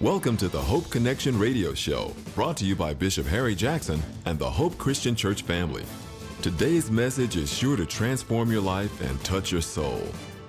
Welcome to the Hope Connection Radio Show, brought to you by Bishop Harry Jackson and the Hope Christian Church family. Today's message is sure to transform your life and touch your soul.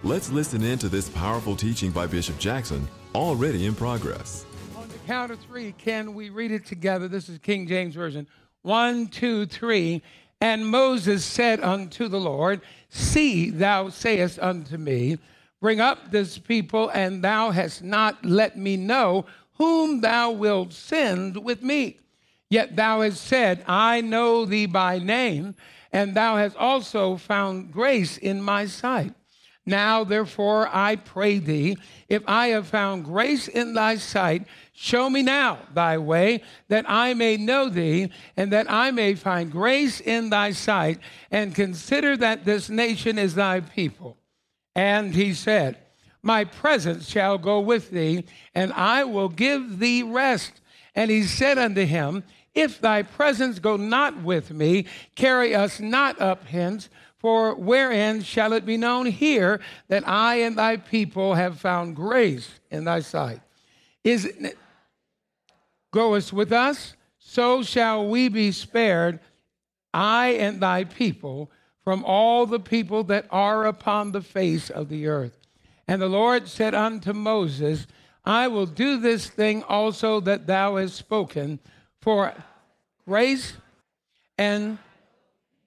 Let's listen in to this powerful teaching by Bishop Jackson, already in progress. On the count of three, can we read it together? This is King James Version. One, two, three. And Moses said unto the Lord, See, thou sayest unto me, Bring up this people, and thou hast not let me know whom thou wilt send with me. Yet thou hast said, I know thee by name, and thou hast also found grace in my sight. Now, therefore, I pray thee, if I have found grace in thy sight, show me now thy way, that I may know thee, and that I may find grace in thy sight, and consider that this nation is thy people. And he said, My presence shall go with thee, and I will give thee rest. And he said unto him, If thy presence go not with me, carry us not up hence. For wherein shall it be known here that I and thy people have found grace in thy sight? Is it, goest with us, so shall we be spared, I and thy people from all the people that are upon the face of the earth. And the Lord said unto Moses, I will do this thing also that thou hast spoken for grace and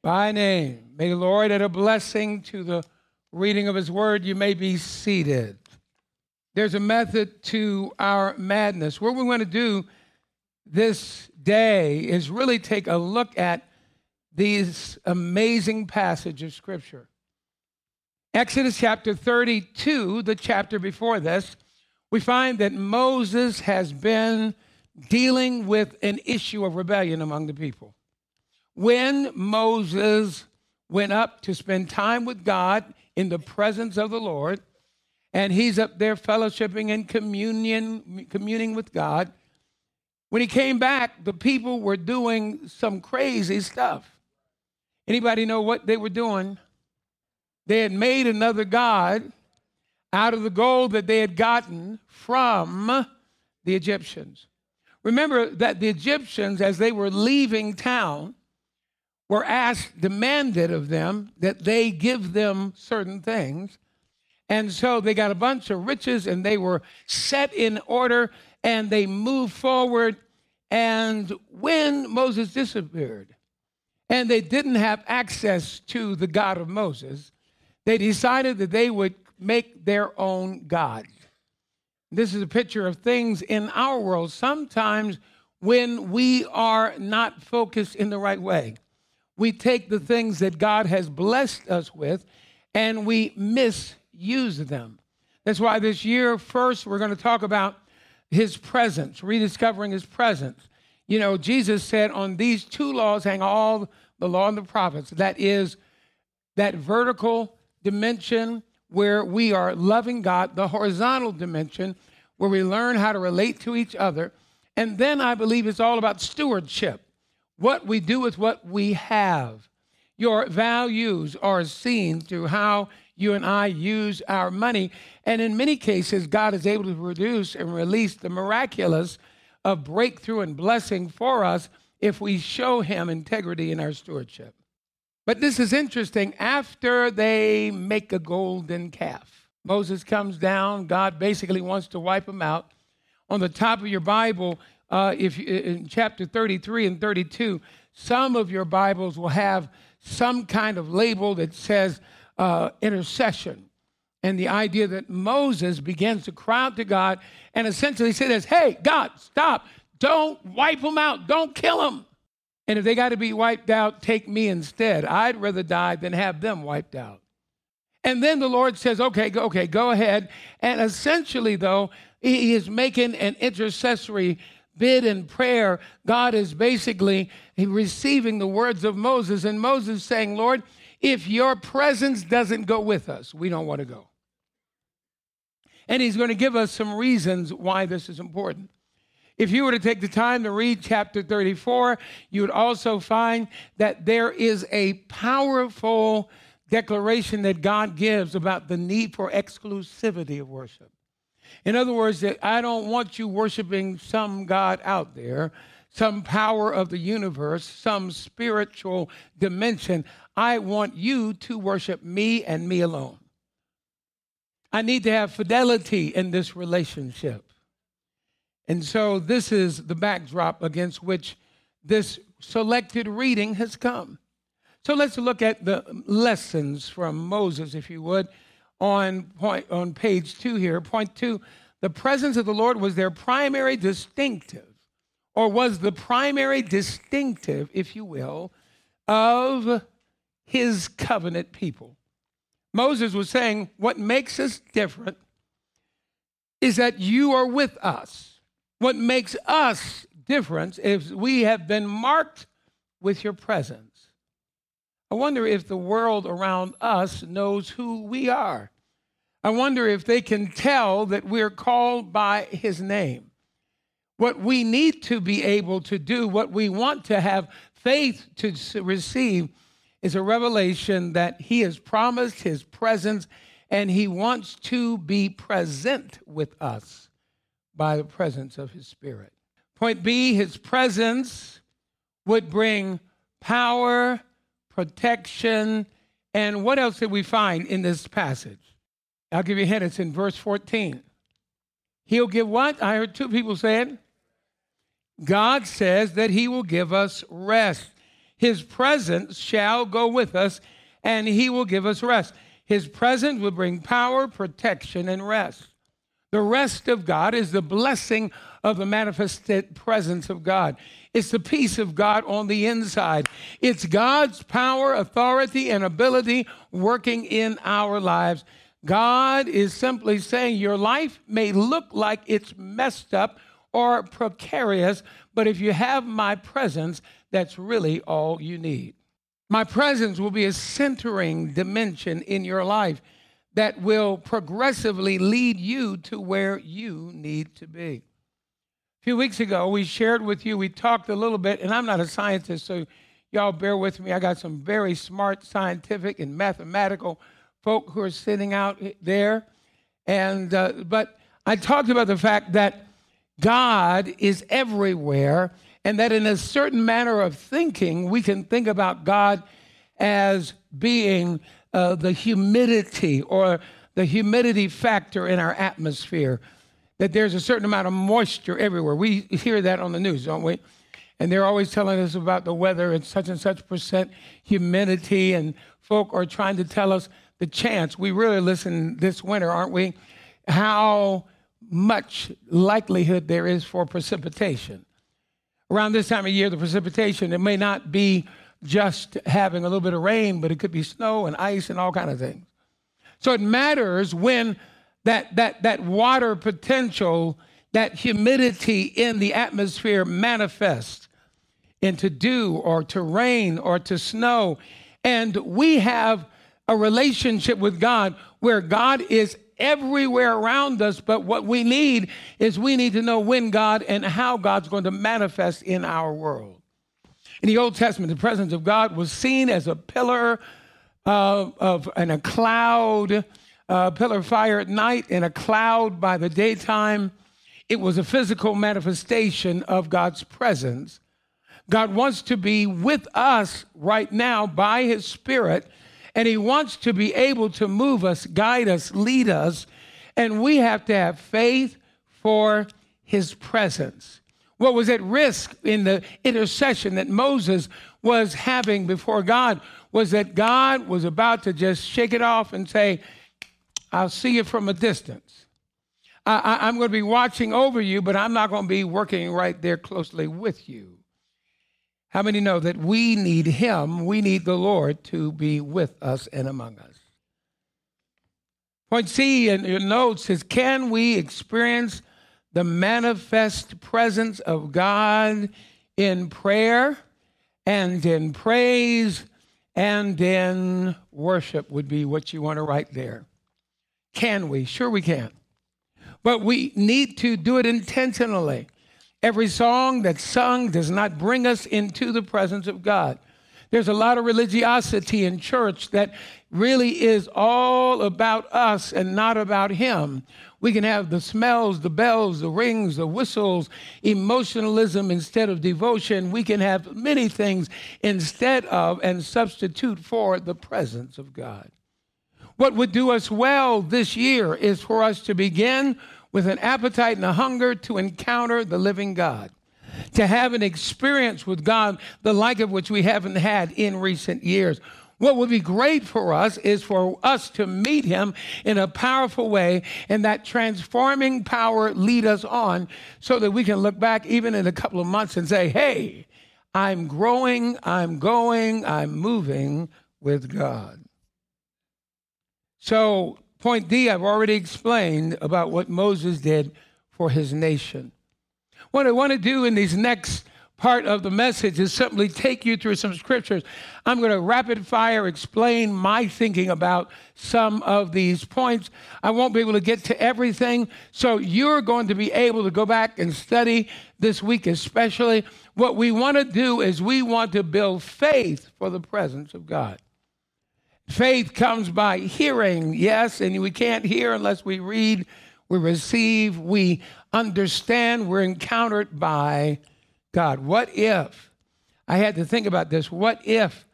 by name. May the Lord add a blessing to the reading of his word. You may be seated. There's a method to our madness. What we're going to do this day is really take a look at these amazing passage of scripture. Exodus chapter 32, the chapter before this, we find that Moses has been dealing with an issue of rebellion among the people. When Moses went up to spend time with God in the presence of the Lord, and he's up there fellowshipping and communion, communing with God. When he came back, the people were doing some crazy stuff. Anybody know what they were doing? They had made another god out of the gold that they had gotten from the Egyptians. Remember that the Egyptians, as they were leaving town, were asked, demanded of them that they give them certain things. And so they got a bunch of riches and they were set in order and they moved forward. And when Moses disappeared, and they didn't have access to the God of Moses, they decided that they would make their own God. This is a picture of things in our world. Sometimes when we are not focused in the right way, we take the things that God has blessed us with and we misuse them. That's why this year, first, we're going to talk about his presence, rediscovering his presence. You know, Jesus said, On these two laws hang all the law and the prophets. That is that vertical dimension where we are loving God, the horizontal dimension where we learn how to relate to each other. And then I believe it's all about stewardship what we do with what we have. Your values are seen through how you and I use our money. And in many cases, God is able to produce and release the miraculous of breakthrough and blessing for us if we show Him integrity in our stewardship. But this is interesting. After they make a golden calf, Moses comes down. God basically wants to wipe them out. On the top of your Bible, uh, if in chapter 33 and 32, some of your Bibles will have some kind of label that says uh, intercession. And the idea that Moses begins to cry out to God and essentially says, Hey, God, stop. Don't wipe them out. Don't kill them. And if they got to be wiped out, take me instead. I'd rather die than have them wiped out. And then the Lord says, okay, go, okay, go ahead. And essentially, though, he is making an intercessory bid and prayer. God is basically receiving the words of Moses, and Moses saying, Lord, if your presence doesn't go with us, we don't want to go. And he's going to give us some reasons why this is important. If you were to take the time to read chapter 34, you would also find that there is a powerful declaration that God gives about the need for exclusivity of worship. In other words, that I don't want you worshiping some God out there, some power of the universe, some spiritual dimension. I want you to worship me and me alone. I need to have fidelity in this relationship. And so, this is the backdrop against which this selected reading has come. So, let's look at the lessons from Moses, if you would, on, point, on page two here. Point two the presence of the Lord was their primary distinctive, or was the primary distinctive, if you will, of his covenant people. Moses was saying, What makes us different is that you are with us. What makes us different is we have been marked with your presence. I wonder if the world around us knows who we are. I wonder if they can tell that we're called by his name. What we need to be able to do, what we want to have faith to receive, is a revelation that he has promised his presence and he wants to be present with us by the presence of his spirit. Point B, his presence would bring power, protection, and what else did we find in this passage? I'll give you a hint. It's in verse 14. He'll give what? I heard two people say it. God says that he will give us rest. His presence shall go with us, and he will give us rest. His presence will bring power, protection, and rest. The rest of God is the blessing of the manifested presence of God. It's the peace of God on the inside. It's God's power, authority, and ability working in our lives. God is simply saying your life may look like it's messed up or precarious, but if you have my presence, that's really all you need. My presence will be a centering dimension in your life that will progressively lead you to where you need to be. A few weeks ago, we shared with you, we talked a little bit, and I'm not a scientist, so y'all bear with me. I got some very smart scientific and mathematical folk who are sitting out there. And, uh, but I talked about the fact that God is everywhere and that in a certain manner of thinking, we can think about God as being uh, the humidity or the humidity factor in our atmosphere, that there's a certain amount of moisture everywhere. We hear that on the news, don't we? And they're always telling us about the weather and such and such percent humidity, and folk are trying to tell us the chance. We really listen this winter, aren't we? How much likelihood there is for precipitation around this time of year, the precipitation, it may not be just having a little bit of rain, but it could be snow and ice and all kind of things. So it matters when that, that, that water potential, that humidity in the atmosphere manifests into dew or to rain or to snow. And we have a relationship with God where God is everywhere around us, but what we need is we need to know when God and how God's going to manifest in our world. In the Old Testament, the presence of God was seen as a pillar uh, of and a cloud, uh, pillar of fire at night and a cloud by the daytime. It was a physical manifestation of God's presence. God wants to be with us right now by His Spirit and He wants to be able to move us, guide us, lead us. And we have to have faith for His presence. What was at risk in the intercession that Moses was having before God was that God was about to just shake it off and say, I'll see you from a distance. I, am going to be watching over you, but I'm not going to be working right there closely with you. How many know that we need Him? We need the Lord to be with us and among us. Point C in your notes is Can we experience the manifest presence of God in prayer and in praise and in worship? Would be what you want to write there. Can we? Sure, we can. But we need to do it intentionally. Every song that's sung does not bring us into the presence of God. There's a lot of religiosity in church that really is all about us and not about Him. We can have the smells, the bells, the rings, the whistles, emotionalism instead of devotion. We can have many things instead of and substitute for the presence of God. What would do us well this year is for us to begin with an appetite and a hunger to encounter the living God, to have an experience with God, the like of which we haven't had in recent years. What would be great for us is for us to meet him in a powerful way and that transforming power lead us on so that we can look back even in a couple of months and say, hey, I'm growing, I'm going, I'm moving with God. So, point D, I've already explained about what Moses did for his nation. What I want to do in these next part of the message is simply take you through some scriptures. I'm going to rapid fire explain my thinking about some of these points. I won't be able to get to everything, so you're going to be able to go back and study this week, especially. What we want to do is we want to build faith for the presence of God. Faith comes by hearing, yes, and we can't hear unless we read, we receive, we understand, we're encountered by God. What if, I had to think about this, what if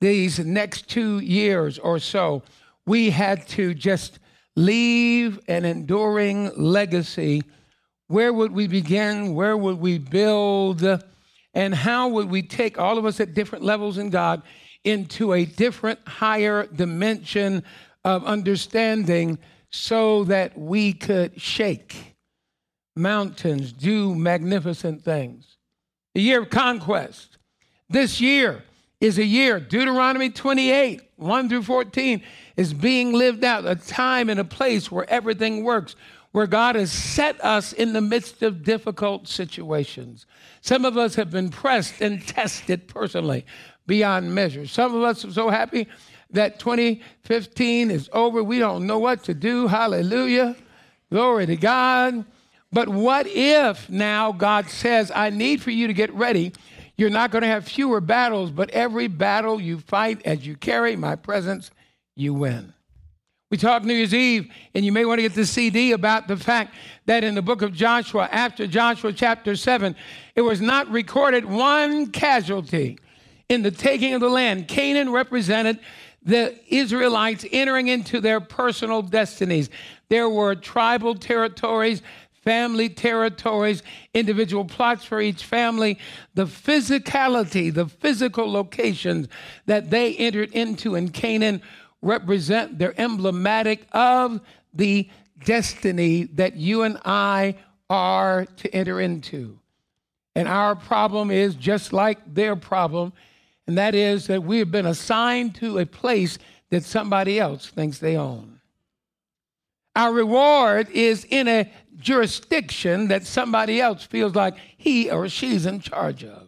these next two years or so we had to just leave an enduring legacy? Where would we begin? Where would we build? And how would we take all of us at different levels in God into a different, higher dimension of understanding so that we could shake mountains, do magnificent things. A year of conquest. This year is a year, Deuteronomy 28, 1 through 14, is being lived out, a time and a place where everything works, where God has set us in the midst of difficult situations. Some of us have been pressed and tested personally beyond measure. Some of us are so happy that 2015 is over. We don't know what to do. Hallelujah. Glory to God. But what if now God says, I need for you to get ready? You're not going to have fewer battles, but every battle you fight as you carry my presence, you win. We talked New Year's Eve, and you may want to get the CD about the fact that in the book of Joshua, after Joshua chapter 7, it was not recorded one casualty in the taking of the land. Canaan represented the Israelites entering into their personal destinies. There were tribal territories, family territories, individual plots for each family. The physicality, the physical locations that they entered into in Canaan represent, they're emblematic of the destiny that you and I are to enter into. And our problem is just like their problem and that is that we have been assigned to a place that somebody else thinks they own. Our reward is in a jurisdiction that somebody else feels like he or she's in charge of.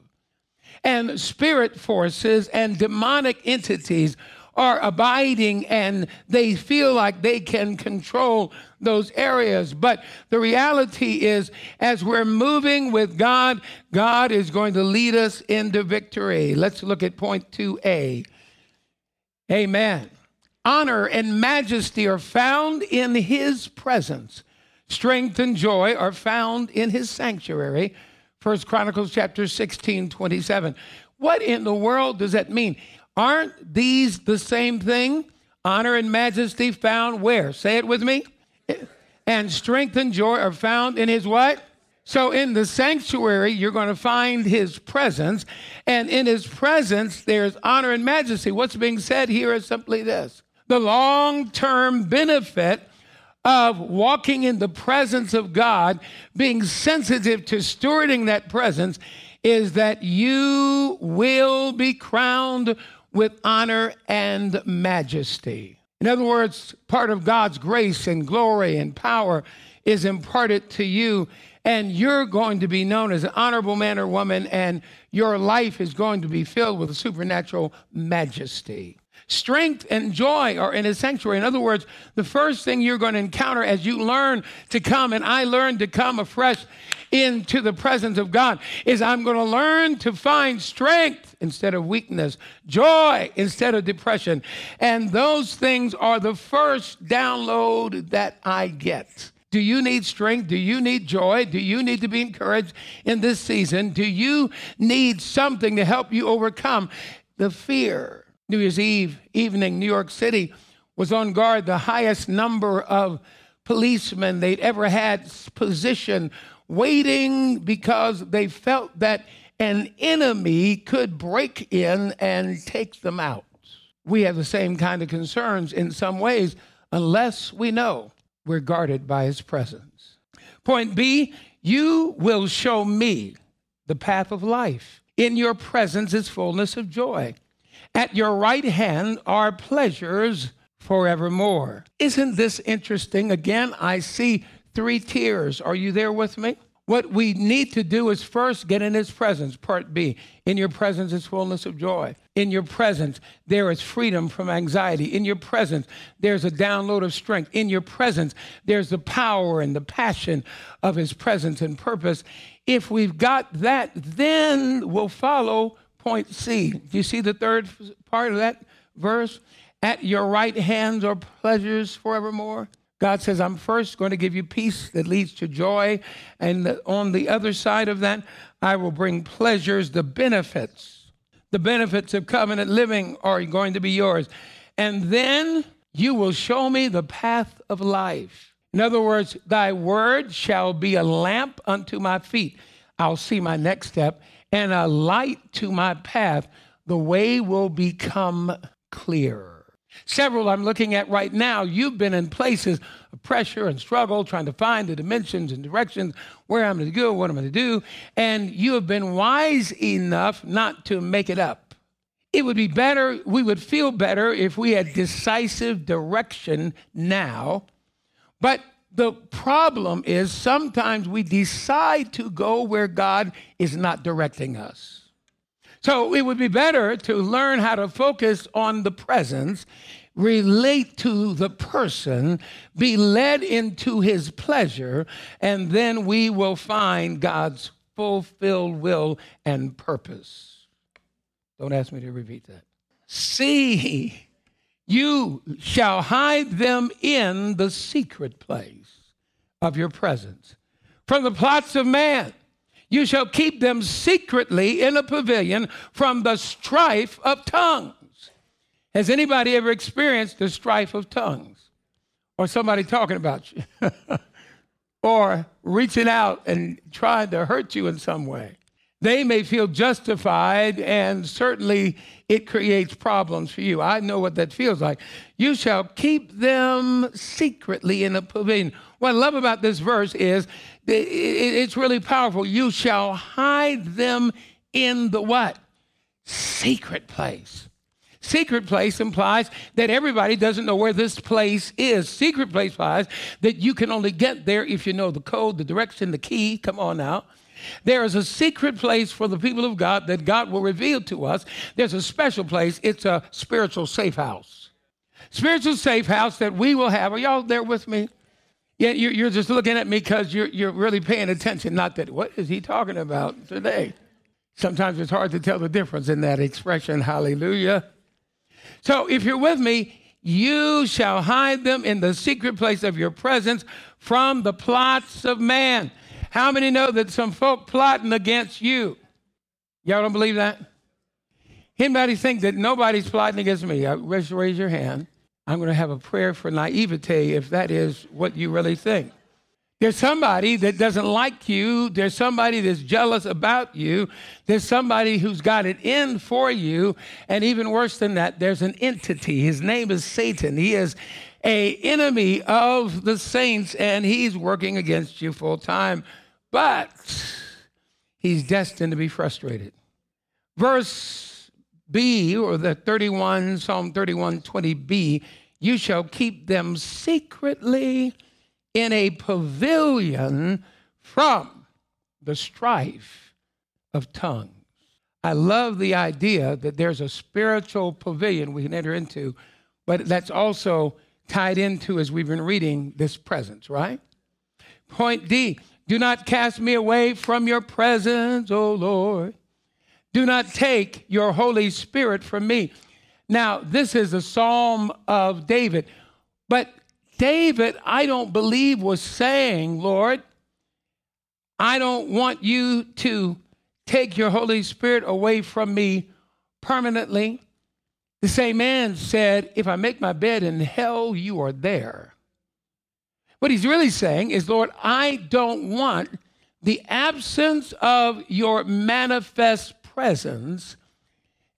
And spirit forces and demonic entities are abiding and they feel like they can control those areas. But the reality is, as we're moving with God, God is going to lead us into victory. Let's look at point 2a. Amen. Honor and majesty are found in his presence. Strength and joy are found in his sanctuary. First Chronicles chapter 16, 27. What in the world does that mean? Aren't these the same thing? Honor and majesty found where? Say it with me. And strength and joy are found in his what? So in the sanctuary, you're going to find his presence. And in his presence, there's honor and majesty. What's being said here is simply this the long term benefit of walking in the presence of God, being sensitive to stewarding that presence, is that you will be crowned with honor and majesty. In other words, part of God's grace and glory and power is imparted to you, and you're going to be known as an honorable man or woman, and your life is going to be filled with supernatural majesty. Strength and joy are in his sanctuary. In other words, the first thing you're going to encounter as you learn to come, and I learned to come afresh into the presence of God, is I'm going to learn to find strength instead of weakness, joy instead of depression. And those things are the first download that I get. Do you need strength? Do you need joy? Do you need to be encouraged in this season? Do you need something to help you overcome the fear? New Year's Eve evening, New York City was on guard, the highest number of policemen they'd ever had positioned, waiting because they felt that an enemy could break in and take them out. We have the same kind of concerns in some ways, unless we know we're guarded by his presence. Point B, you will show me the path of life. In your presence is fullness of joy. At your right hand are pleasures forevermore. Isn't this interesting? Again, I see three tiers. Are you there with me? What we need to do is first get in his presence. Part B. In your presence is fullness of joy. In your presence, there is freedom from anxiety. In your presence, there's a download of strength. In your presence, there's the power and the passion of his presence and purpose. If we've got that, then we'll follow point C. Do you see the third part of that verse? At your right hands are pleasures forevermore. God says, I'm first going to give you peace that leads to joy. And on the other side of that, I will bring pleasures, the benefits. The benefits of covenant living are going to be yours. And then you will show me the path of life. In other words, thy word shall be a lamp unto my feet. I'll see my next step, and a light to my path. The way will become clear. Several I'm looking at right now, you've been in places of pressure and struggle trying to find the dimensions and directions where I'm going to go, what I'm going to do, and you have been wise enough not to make it up. It would be better, we would feel better if we had decisive direction now. But the problem is sometimes we decide to go where God is not directing us. So it would be better to learn how to focus on the presence, relate to the person, be led into his pleasure, and then we will find God's fulfilled will and purpose. Don't ask me to repeat that. See, you shall hide them in the secret place of your presence from the plots of man. You shall keep them secretly in a pavilion from the strife of tongues. Has anybody ever experienced the strife of tongues? Or somebody talking about you? or reaching out and trying to hurt you in some way? They may feel justified, and certainly it creates problems for you. I know what that feels like. You shall keep them secretly in a pavilion. What I love about this verse is it's really powerful. You shall hide them in the what? Secret place. Secret place implies that everybody doesn't know where this place is. Secret place implies that you can only get there if you know the code, the direction, the key. Come on now. There is a secret place for the people of God that God will reveal to us. There's a special place. It's a spiritual safe house. Spiritual safe house that we will have. Are y'all there with me? Yeah, you're just looking at me because you're, you're really paying attention. Not that, what is he talking about today? Sometimes it's hard to tell the difference in that expression, hallelujah. So if you're with me, you shall hide them in the secret place of your presence from the plots of man. How many know that some folk plotting against you? Y'all don't believe that? Anybody think that nobody's plotting against me? Uh, raise, raise your hand. I'm going to have a prayer for naivete if that is what you really think. There's somebody that doesn't like you. There's somebody that's jealous about you. There's somebody who's got it in for you. And even worse than that, there's an entity. His name is Satan. He is a enemy of the saints and he's working against you full time. But he's destined to be frustrated. Verse B, or the 31, Psalm 31, 20b, you shall keep them secretly in a pavilion from the strife of tongues. I love the idea that there's a spiritual pavilion we can enter into, but that's also tied into, as we've been reading, this presence, right? Point D do not cast me away from your presence, O Lord. Do not take your Holy Spirit from me. Now, this is a psalm of David, but David, I don't believe, was saying, Lord, I don't want you to take your Holy Spirit away from me permanently. The same man said, If I make my bed in hell, you are there. What he's really saying is, Lord, I don't want the absence of your manifest presence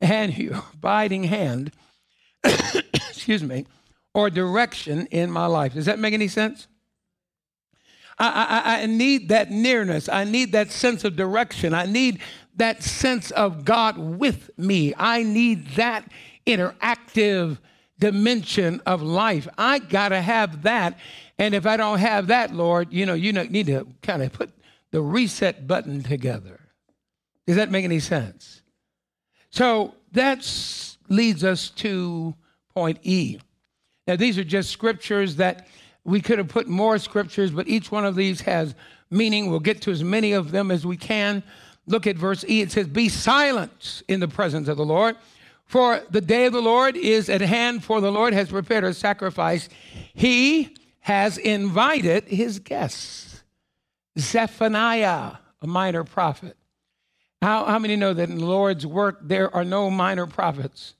and your abiding hand, excuse me, or direction in my life. Does that make any sense? I, I, I, need that nearness. I need that sense of direction. I need that sense of God with me. I need that interactive dimension of life. I got to have that. And if I don't have that, Lord, you know, you need to kind of put the reset button together. Does that make any sense? So that leads us to point E. Now, these are just scriptures that we could have put more scriptures, but each one of these has meaning. We'll get to as many of them as we can. Look at verse E. It says, Be silent in the presence of the Lord, for the day of the Lord is at hand, for the Lord has prepared a sacrifice. He has invited his guests. Zephaniah, a minor prophet. How, how many know that in the Lord's work there are no minor prophets?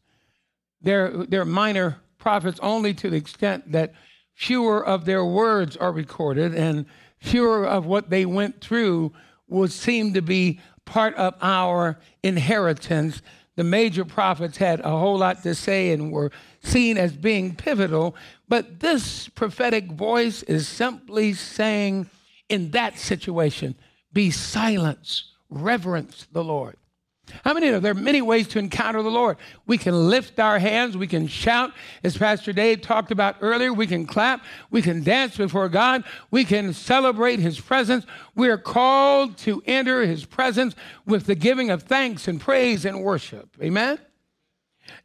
There are minor prophets only to the extent that fewer of their words are recorded and fewer of what they went through would seem to be part of our inheritance. The major prophets had a whole lot to say and were seen as being pivotal, but this prophetic voice is simply saying, in that situation, be silent, reverence the Lord. How many there are many ways to encounter the Lord? We can lift our hands, we can shout, as Pastor Dave talked about earlier, we can clap, we can dance before God, we can celebrate His presence. We are called to enter His presence with the giving of thanks and praise and worship. Amen?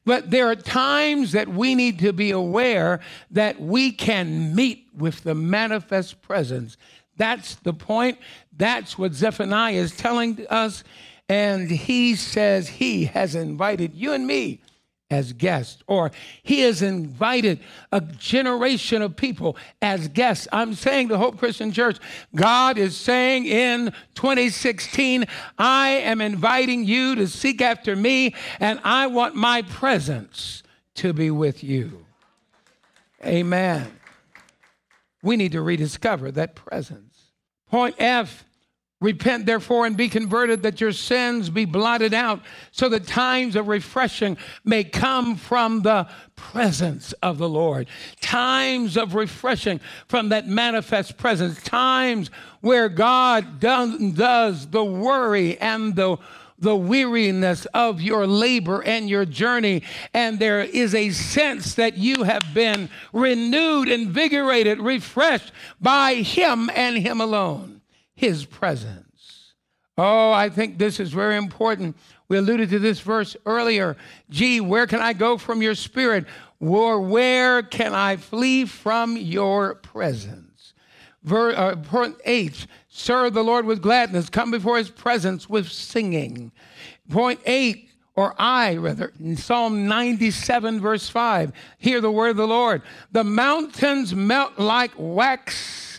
But there are times that we need to be aware that we can meet with the manifest presence. That's the point. That's what Zephaniah is telling us. And he says he has invited you and me as guests, or he has invited a generation of people as guests. I'm saying to Hope Christian Church, God is saying in 2016, I am inviting you to seek after me, and I want my presence to be with you. Amen. We need to rediscover that presence. Point F Repent, therefore, and be converted, that your sins be blotted out, so that times of refreshing may come from the presence of the Lord. Times of refreshing from that manifest presence. Times where God does the worry and the the weariness of your labor and your journey. And there is a sense that you have been renewed, invigorated, refreshed by Him and Him alone his presence. Oh, I think this is very important. We alluded to this verse earlier. Gee, where can I go from your spirit? Or where can I flee from your presence? Ver, uh, point eight, serve the Lord with gladness, come before his presence with singing. Point eight, or I rather, in Psalm 97, verse 5, hear the word of the Lord. The mountains melt like wax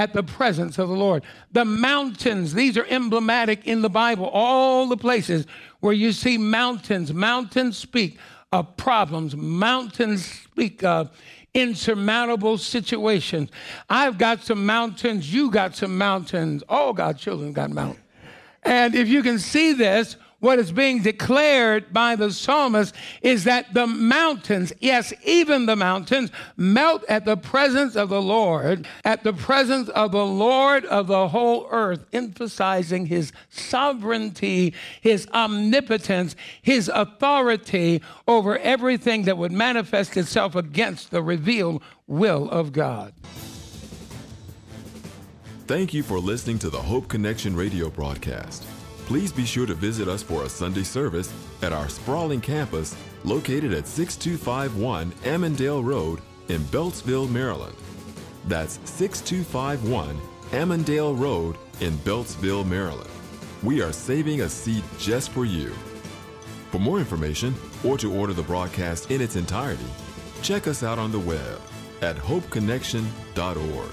at the presence of the Lord. The mountains, these are emblematic in the Bible, all the places where you see mountains. Mountains speak of problems, mountains speak of insurmountable situations. I've got some mountains, you got some mountains, all God's children got mountains. And if you can see this, what is being declared by the psalmist is that the mountains, yes, even the mountains, melt at the presence of the Lord, at the presence of the Lord of the whole earth, emphasizing his sovereignty, his omnipotence, his authority over everything that would manifest itself against the revealed will of God. Thank you for listening to the Hope Connection radio broadcast. Please be sure to visit us for a Sunday service at our sprawling campus located at 6251 Ammendale Road in Beltsville, Maryland. That's 6251 Ammendale Road in Beltsville, Maryland. We are saving a seat just for you. For more information or to order the broadcast in its entirety, check us out on the web at hopeconnection.org.